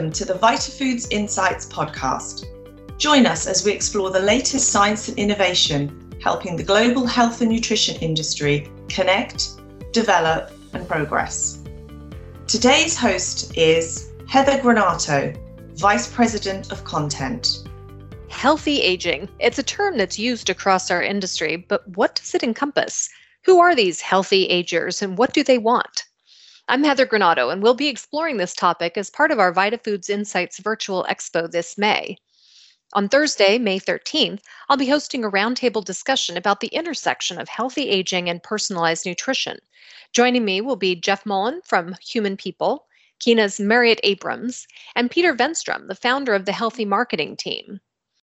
Welcome to the VitaFoods Insights podcast. Join us as we explore the latest science and innovation helping the global health and nutrition industry connect, develop, and progress. Today's host is Heather Granato, Vice President of Content. Healthy aging. It's a term that's used across our industry, but what does it encompass? Who are these healthy agers and what do they want? I'm Heather Granato, and we'll be exploring this topic as part of our VitaFoods Insights virtual expo this May. On Thursday, May 13th, I'll be hosting a roundtable discussion about the intersection of healthy aging and personalized nutrition. Joining me will be Geoff Mullan from Human People, Qina's Mariette Abrahams, and Peter Wennstrom, the founder of the Healthy Marketing Team.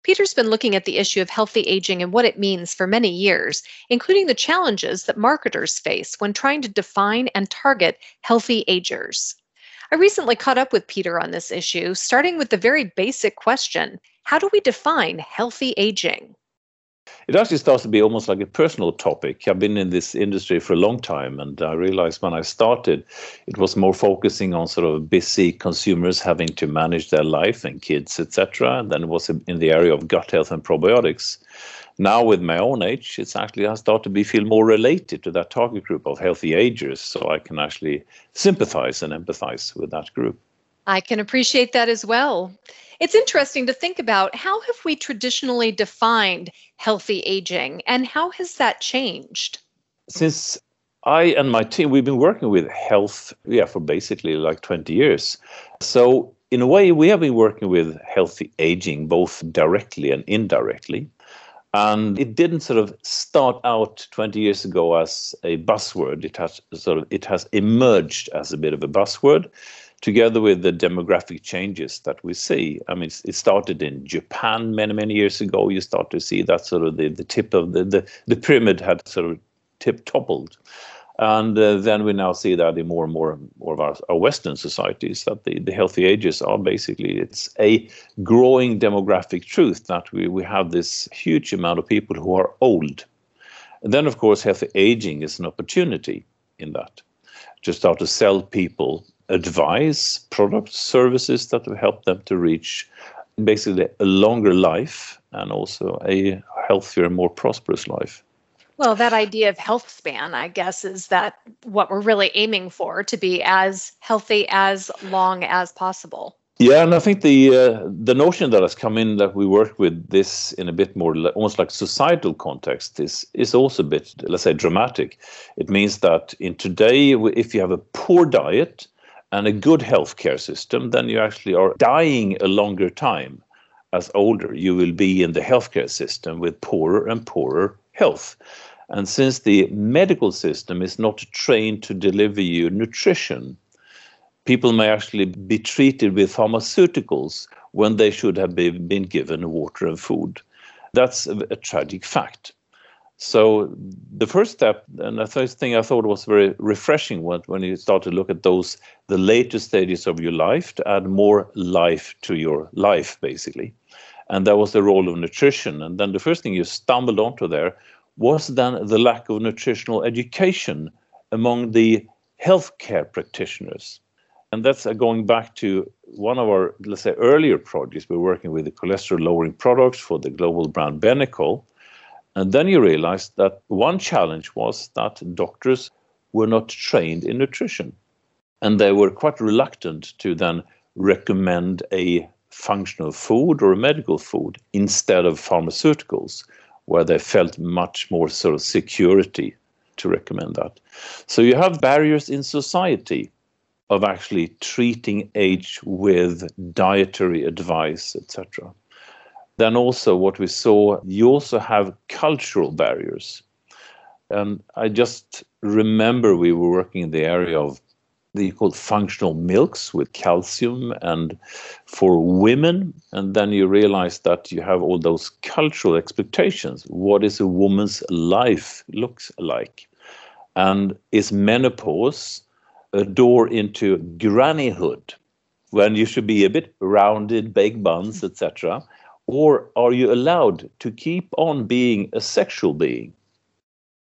Peter's been looking at the issue of healthy aging and what it means for many years, including the challenges that marketers face when trying to define and target healthy agers. I recently caught up with Peter on this issue, starting with the very basic question How do we define healthy aging? It actually starts to be almost like a personal topic. I've been in this industry for a long time, and I realized when I started, it was more focusing on sort of busy consumers having to manage their life and kids, etc. Then it was in the area of gut health and probiotics. Now, with my own age, it's actually I start to be feel more related to that target group of healthy agers, so I can actually sympathize and empathize with that group. I can appreciate that as well. It's interesting to think about how have we traditionally defined healthy aging and how has that changed? Since I and my team we've been working with health yeah for basically like 20 years. So in a way we have been working with healthy aging both directly and indirectly. And it didn't sort of start out 20 years ago as a buzzword. It has sort of it has emerged as a bit of a buzzword together with the demographic changes that we see. I mean, it started in Japan many, many years ago. You start to see that sort of the, the tip of the, the, the pyramid had sort of tip toppled. And uh, then we now see that in more and more, more of our, our Western societies, that the, the healthy ages are basically, it's a growing demographic truth that we, we have this huge amount of people who are old. And then, of course, healthy aging is an opportunity in that to start to sell people advise products, services that will help them to reach basically a longer life and also a healthier, more prosperous life. Well, that idea of health span, I guess, is that what we're really aiming for to be as healthy as long as possible. Yeah, and I think the uh, the notion that has come in that we work with this in a bit more almost like societal context is is also a bit let's say dramatic. It means that in today, if you have a poor diet, and a good healthcare system, then you actually are dying a longer time as older. You will be in the healthcare system with poorer and poorer health. And since the medical system is not trained to deliver you nutrition, people may actually be treated with pharmaceuticals when they should have been given water and food. That's a, a tragic fact. So the first step, and the first thing I thought was very refreshing when, when you start to look at those, the later stages of your life, to add more life to your life, basically. And that was the role of nutrition. And then the first thing you stumbled onto there was then the lack of nutritional education among the healthcare practitioners. And that's going back to one of our, let's say, earlier projects. We're working with the cholesterol lowering products for the global brand Benecol and then you realize that one challenge was that doctors were not trained in nutrition. And they were quite reluctant to then recommend a functional food or a medical food instead of pharmaceuticals, where they felt much more sort of security to recommend that. So you have barriers in society of actually treating age with dietary advice, etc. Then also what we saw, you also have cultural barriers. And I just remember we were working in the area of the called functional milks with calcium and for women. And then you realize that you have all those cultural expectations what is a woman's life looks like. And is menopause a door into grannyhood when you should be a bit rounded baked buns etc or are you allowed to keep on being a sexual being?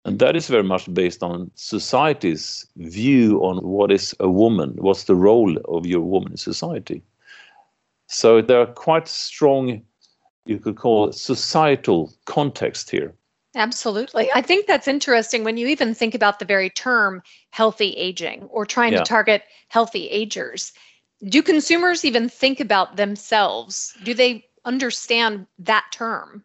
And that is very much based on society's view on what is a woman, what's the role of your woman in society. So there are quite strong, you could call it societal context here. Absolutely. I think that's interesting when you even think about the very term healthy aging or trying yeah. to target healthy agers. Do consumers even think about themselves? Do they understand that term?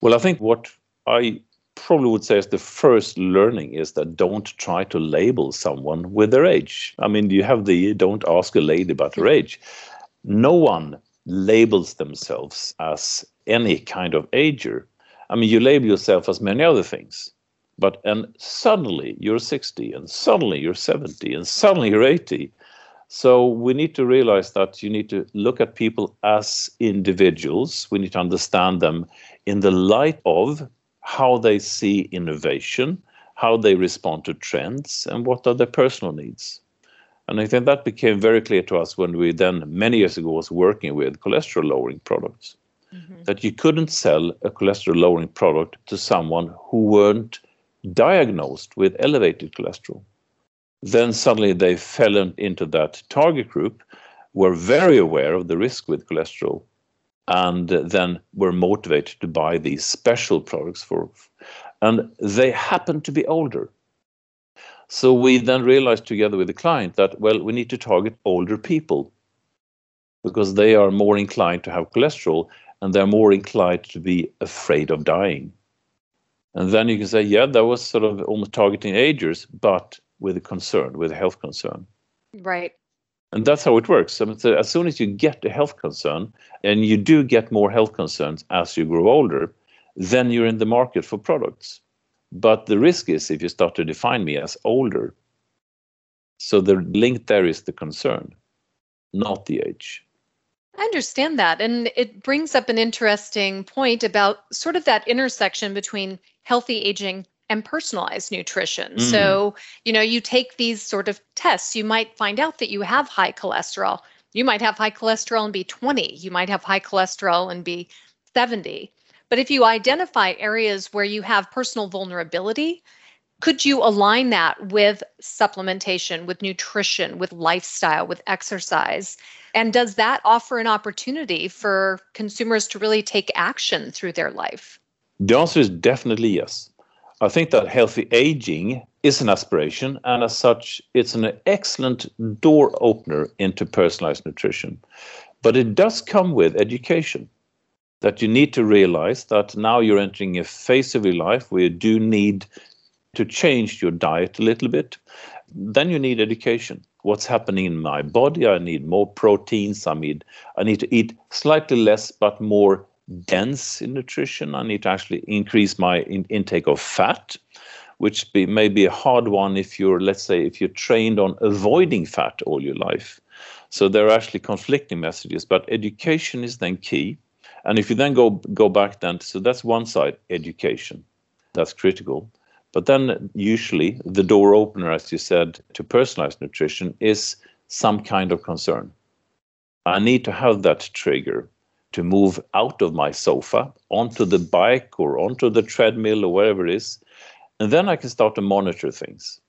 Well, I think what I probably would say is the first learning is that don't try to label someone with their age. I mean, you have the don't ask a lady about her age. No one labels themselves as any kind of ager. I mean, you label yourself as many other things. But and suddenly you're 60 and suddenly you're 70 and suddenly you're 80. So we need to realize that you need to look at people as individuals. We need to understand them in the light of how they see innovation, how they respond to trends, and what are their personal needs. And I think that became very clear to us when we then, many years ago, was working with cholesterol lowering products. Mm-hmm. That you couldn't sell a cholesterol lowering product to someone who weren't diagnosed with elevated cholesterol. Then suddenly they fell into that target group, were very aware of the risk with cholesterol, and then were motivated to buy these special products for and they happen to be older. So we then realized together with the client that well we need to target older people because they are more inclined to have cholesterol and they're more inclined to be afraid of dying. And then you can say yeah that was sort of almost targeting agers but with a concern with a health concern right and that's how it works. So as soon as you get a health concern, and you do get more health concerns as you grow older, then you're in the market for products. But the risk is if you start to define me as older. So the link there is the concern, not the age. I understand that. And it brings up an interesting point about sort of that intersection between healthy aging and personalized nutrition. Mm. So, you know, you take these sort of tests, you might find out that you have high cholesterol. You might have high cholesterol and be 20. You might have high cholesterol and be 70. But if you identify areas where you have personal vulnerability, could you align that with supplementation, with nutrition, with lifestyle, with exercise? And does that offer an opportunity for consumers to really take action through their life? The answer is definitely yes. I think that healthy aging is an aspiration, and as such, it's an excellent door opener into personalized nutrition. But it does come with education that you need to realize that now you're entering a phase of your life where you do need to change your diet a little bit. Then you need education. What's happening in my body? I need more proteins. I need I need to eat slightly less but more dense in nutrition. I need to actually increase my in- intake of fat, which be, may be a hard one if you're, let's say, if you're trained on avoiding fat all your life. So there are actually conflicting messages, but education is then key. And if you then go go back then, so that's one side, education, that's critical. But then usually the door opener, as you said, to personalized nutrition is some kind of concern. I need to have that trigger to move out of my sofa onto the bike or onto the treadmill or wherever it is. And then I can start to monitor things.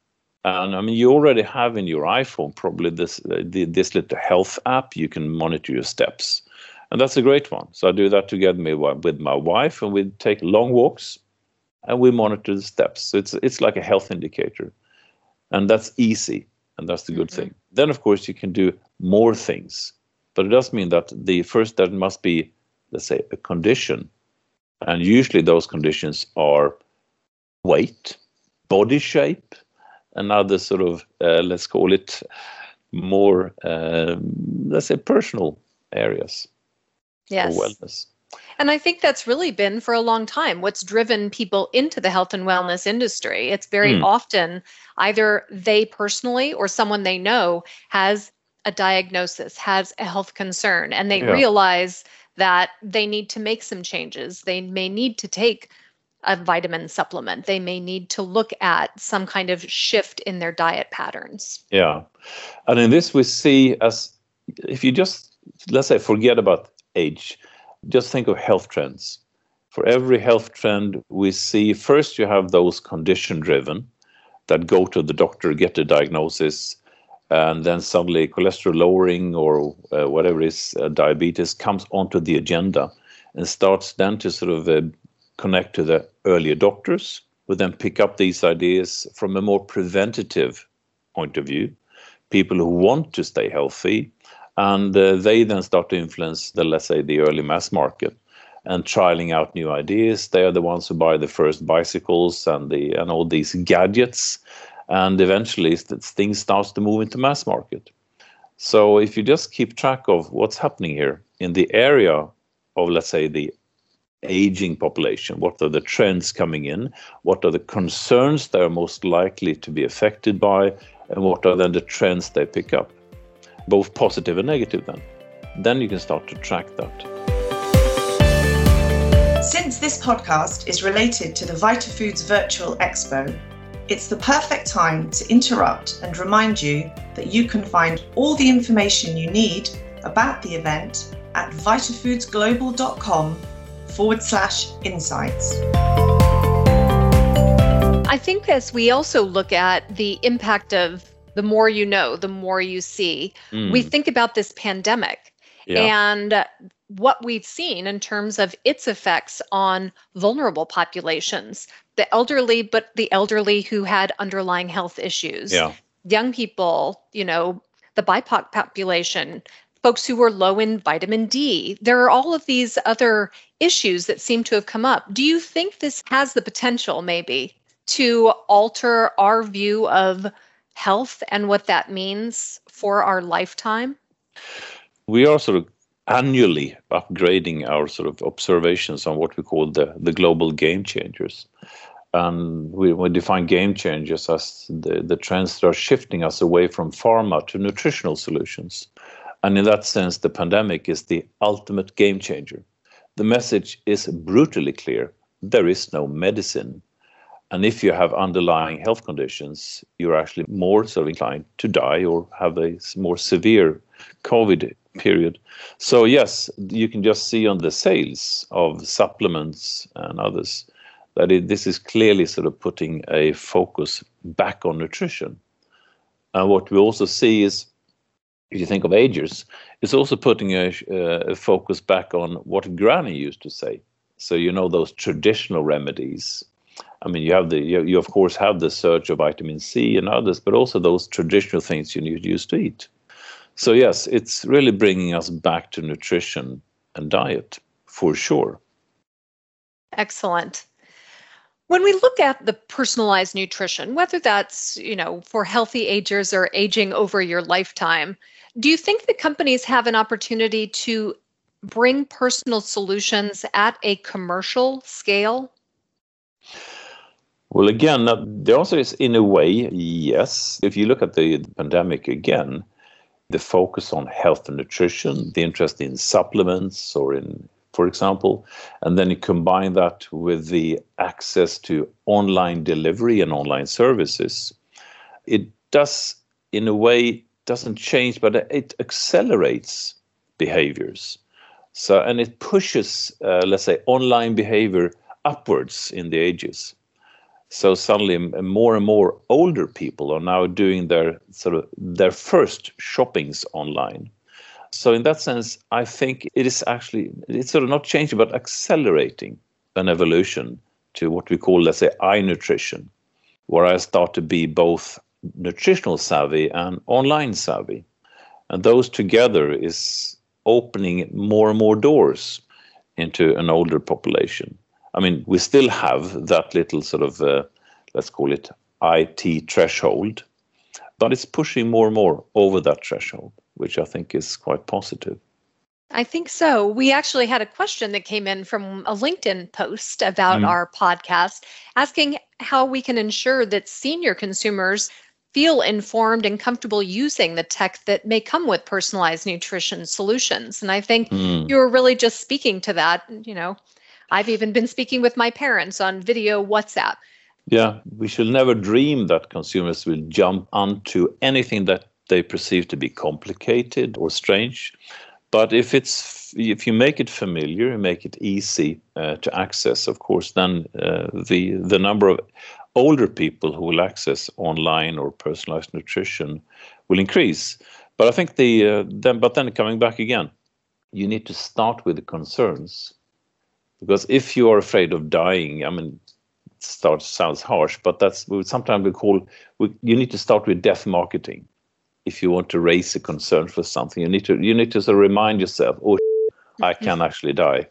And I mean, you already have in your iPhone probably this uh, this little health app. You can monitor your steps, and that's a great one. So I do that together with my wife, and we take long walks, and we monitor the steps. So it's it's like a health indicator, and that's easy, and that's the good mm-hmm. thing. Then of course you can do more things. But it does mean that the first there must be, let's say, a condition. And usually those conditions are weight, body shape, and other sort of, uh, let's call it, more, um, let's say, personal areas yes. for wellness. And I think that's really been for a long time what's driven people into the health and wellness industry. It's very mm. often either they personally or someone they know has a diagnosis, has a health concern, and they yeah. realize that they need to make some changes. They may need to take a vitamin supplement. They may need to look at some kind of shift in their diet patterns. Yeah. And in this, we see as if you just, let's say, forget about age, just think of health trends. For every health trend, we see first you have those condition driven that go to the doctor, get a diagnosis, and then suddenly cholesterol lowering or uh, whatever is uh, diabetes comes onto the agenda and starts then to sort of uh, connect to the earlier doctors who then pick up these ideas from a more preventative point of view. People who want to stay healthy and uh, they then start to influence the let's say the early mass market and trialing out new ideas. They are the ones who buy the first bicycles and the and all these gadgets and eventually things starts to move into mass market. So if you just keep track of what's happening here in the area of, let's say, the aging population, what are the trends coming in, what are the concerns they are most likely to be affected by, and what are then the trends they pick up, both positive and negative then. Then you can start to track that. Since this podcast is related to the VitaFoods Virtual Expo, it's the perfect time to interrupt and remind you that you can find all the information you need about the event at vitafoodsglobal.com forward slash insights. I think as we also look at the impact of the more you know, the more you see, mm. we think about this pandemic yeah. and what we've seen in terms of its effects on vulnerable populations, the elderly, but the elderly who had underlying health issues, yeah. young people, you know, the BIPOC population, folks who were low in vitamin D. There are all of these other issues that seem to have come up. Do you think this has the potential, maybe, to alter our view of health and what that means for our lifetime? We are sort of annually upgrading our sort of observations on what we call the, the global game changers. And we, we define game changers as the, the trends that are shifting us away from pharma to nutritional solutions. And in that sense, the pandemic is the ultimate game changer. The message is brutally clear there is no medicine. And if you have underlying health conditions, you're actually more sort of inclined to die or have a more severe COVID period. So yes, you can just see on the sales of supplements and others that it, this is clearly sort of putting a focus back on nutrition. And what we also see is, if you think of agers, it's also putting a, uh, a focus back on what Granny used to say. So you know those traditional remedies. I mean, you have the you, you of course have the search of vitamin C and others, but also those traditional things you used to eat. So, yes, it's really bringing us back to nutrition and diet for sure. Excellent. When we look at the personalized nutrition, whether that's, you know, for healthy agers or aging over your lifetime, do you think the companies have an opportunity to bring personal solutions at a commercial scale? Well, again, uh, the answer is in a way, yes. If you look at the pandemic again, the focus on health and nutrition, the interest in supplements or in, for example, and then you combine that with the access to online delivery and online services, it does, in a way, doesn't change, but it accelerates behaviors. So, and it pushes, uh, let's say, online behavior upwards in the ages. So suddenly, more and more older people are now doing their sort of their first shoppings online. So in that sense, I think it is actually it's sort of not changing but accelerating an evolution to what we call, let's say, eye nutrition, where I start to be both nutritional savvy and online savvy, and those together is opening more and more doors into an older population. I mean, we still have that little sort of, uh, let's call it IT threshold, but it's pushing more and more over that threshold, which I think is quite positive. I think so. We actually had a question that came in from a LinkedIn post about mm. our podcast asking how we can ensure that senior consumers feel informed and comfortable using the tech that may come with personalized nutrition solutions. And I think mm. you were really just speaking to that, you know, I've even been speaking with my parents on video WhatsApp. Yeah, we should never dream that consumers will jump onto anything that they perceive to be complicated or strange. But if it's if you make it familiar, you make it easy uh, to access, of course, then uh, the the number of older people who will access online or personalized nutrition will increase. But I think the uh, then but then coming back again, you need to start with the concerns because if you are afraid of dying, I mean, starts sounds harsh, but that's sometimes we call we, you need to start with death marketing. If you want to raise a concern for something, you need to you need to sort of remind yourself, oh, I mm-hmm. can actually die,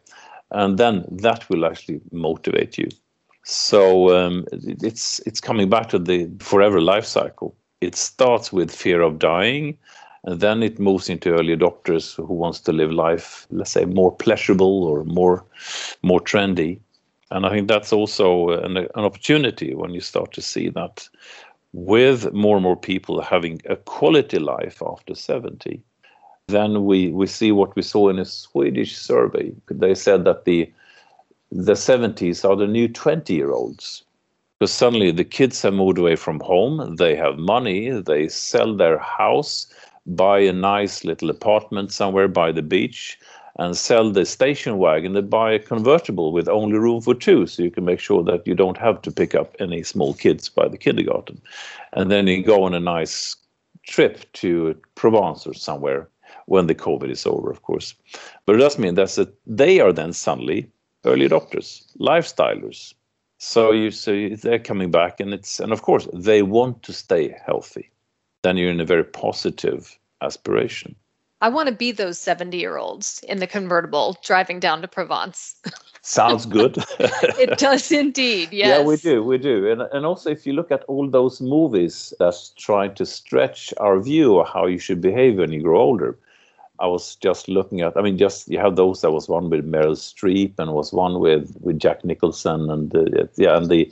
and then that will actually motivate you. So um, it's it's coming back to the forever life cycle. It starts with fear of dying, and then it moves into early adopters who wants to live life, let's say, more pleasurable or more more trendy and I think that's also an, an opportunity when you start to see that with more and more people having a quality life after 70, then we, we see what we saw in a Swedish survey. They said that the the 70s are the new 20 year olds because suddenly the kids have moved away from home, they have money, they sell their house, buy a nice little apartment somewhere by the beach, and sell the station wagon they buy a convertible with only room for two so you can make sure that you don't have to pick up any small kids by the kindergarten. And then you go on a nice trip to provence or somewhere when the covid is over of course. But it does mean that they are then suddenly early adopters lifestylers. So you so they're coming back and it's and of course they want to stay healthy. Then you're in a very positive aspiration I want to be those 70 year olds in the convertible driving down to Provence. Sounds good. it does indeed, yes. Yeah, we do, we do. And, and also, if you look at all those movies that's trying to stretch our view of how you should behave when you grow older, I was just looking at, I mean, just you have those. There was one with Meryl Streep and was one with, with Jack Nicholson. And uh, yeah, and the,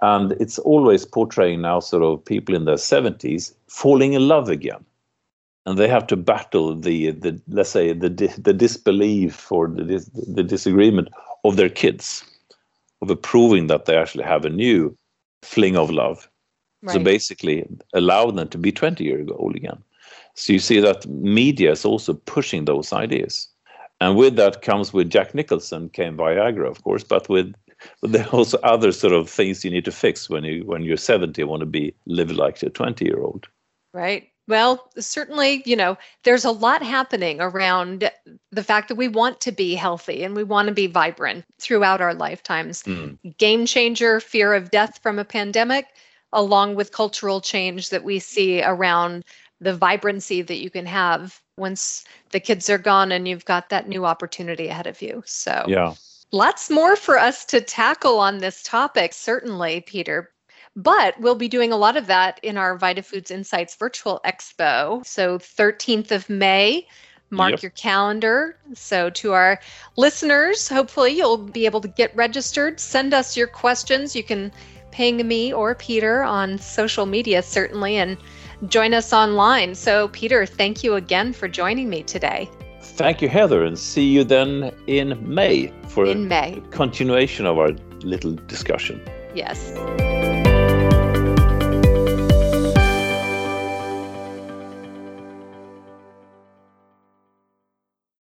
and it's always portraying now sort of people in their 70s falling in love again and they have to battle the the let's say the the disbelief or the the disagreement of their kids of approving that they actually have a new fling of love. Right. so basically allow them to be 20 years old again. So you see that media is also pushing those ideas. And with that comes with jack nicholson came viagra of course but with but there are also other sort of things you need to fix when you when you're 70 and want to be live like a 20 year old. Right well, certainly, you know, there's a lot happening around the fact that we want to be healthy and we want to be vibrant throughout our lifetimes. Mm. Game changer, fear of death from a pandemic, along with cultural change that we see around the vibrancy that you can have once the kids are gone and you've got that new opportunity ahead of you. So, yeah. Lots more for us to tackle on this topic, certainly, Peter. But we'll be doing a lot of that in our VitaFoods Insights Virtual Expo. So 13th of May, mark yep. your calendar. So to our listeners, hopefully you'll be able to get registered. Send us your questions. You can ping me or Peter on social media, certainly, and join us online. So, Peter, thank you again for joining me today. Thank you, Heather, and see you then in May for in May. continuation of our little discussion. Yes.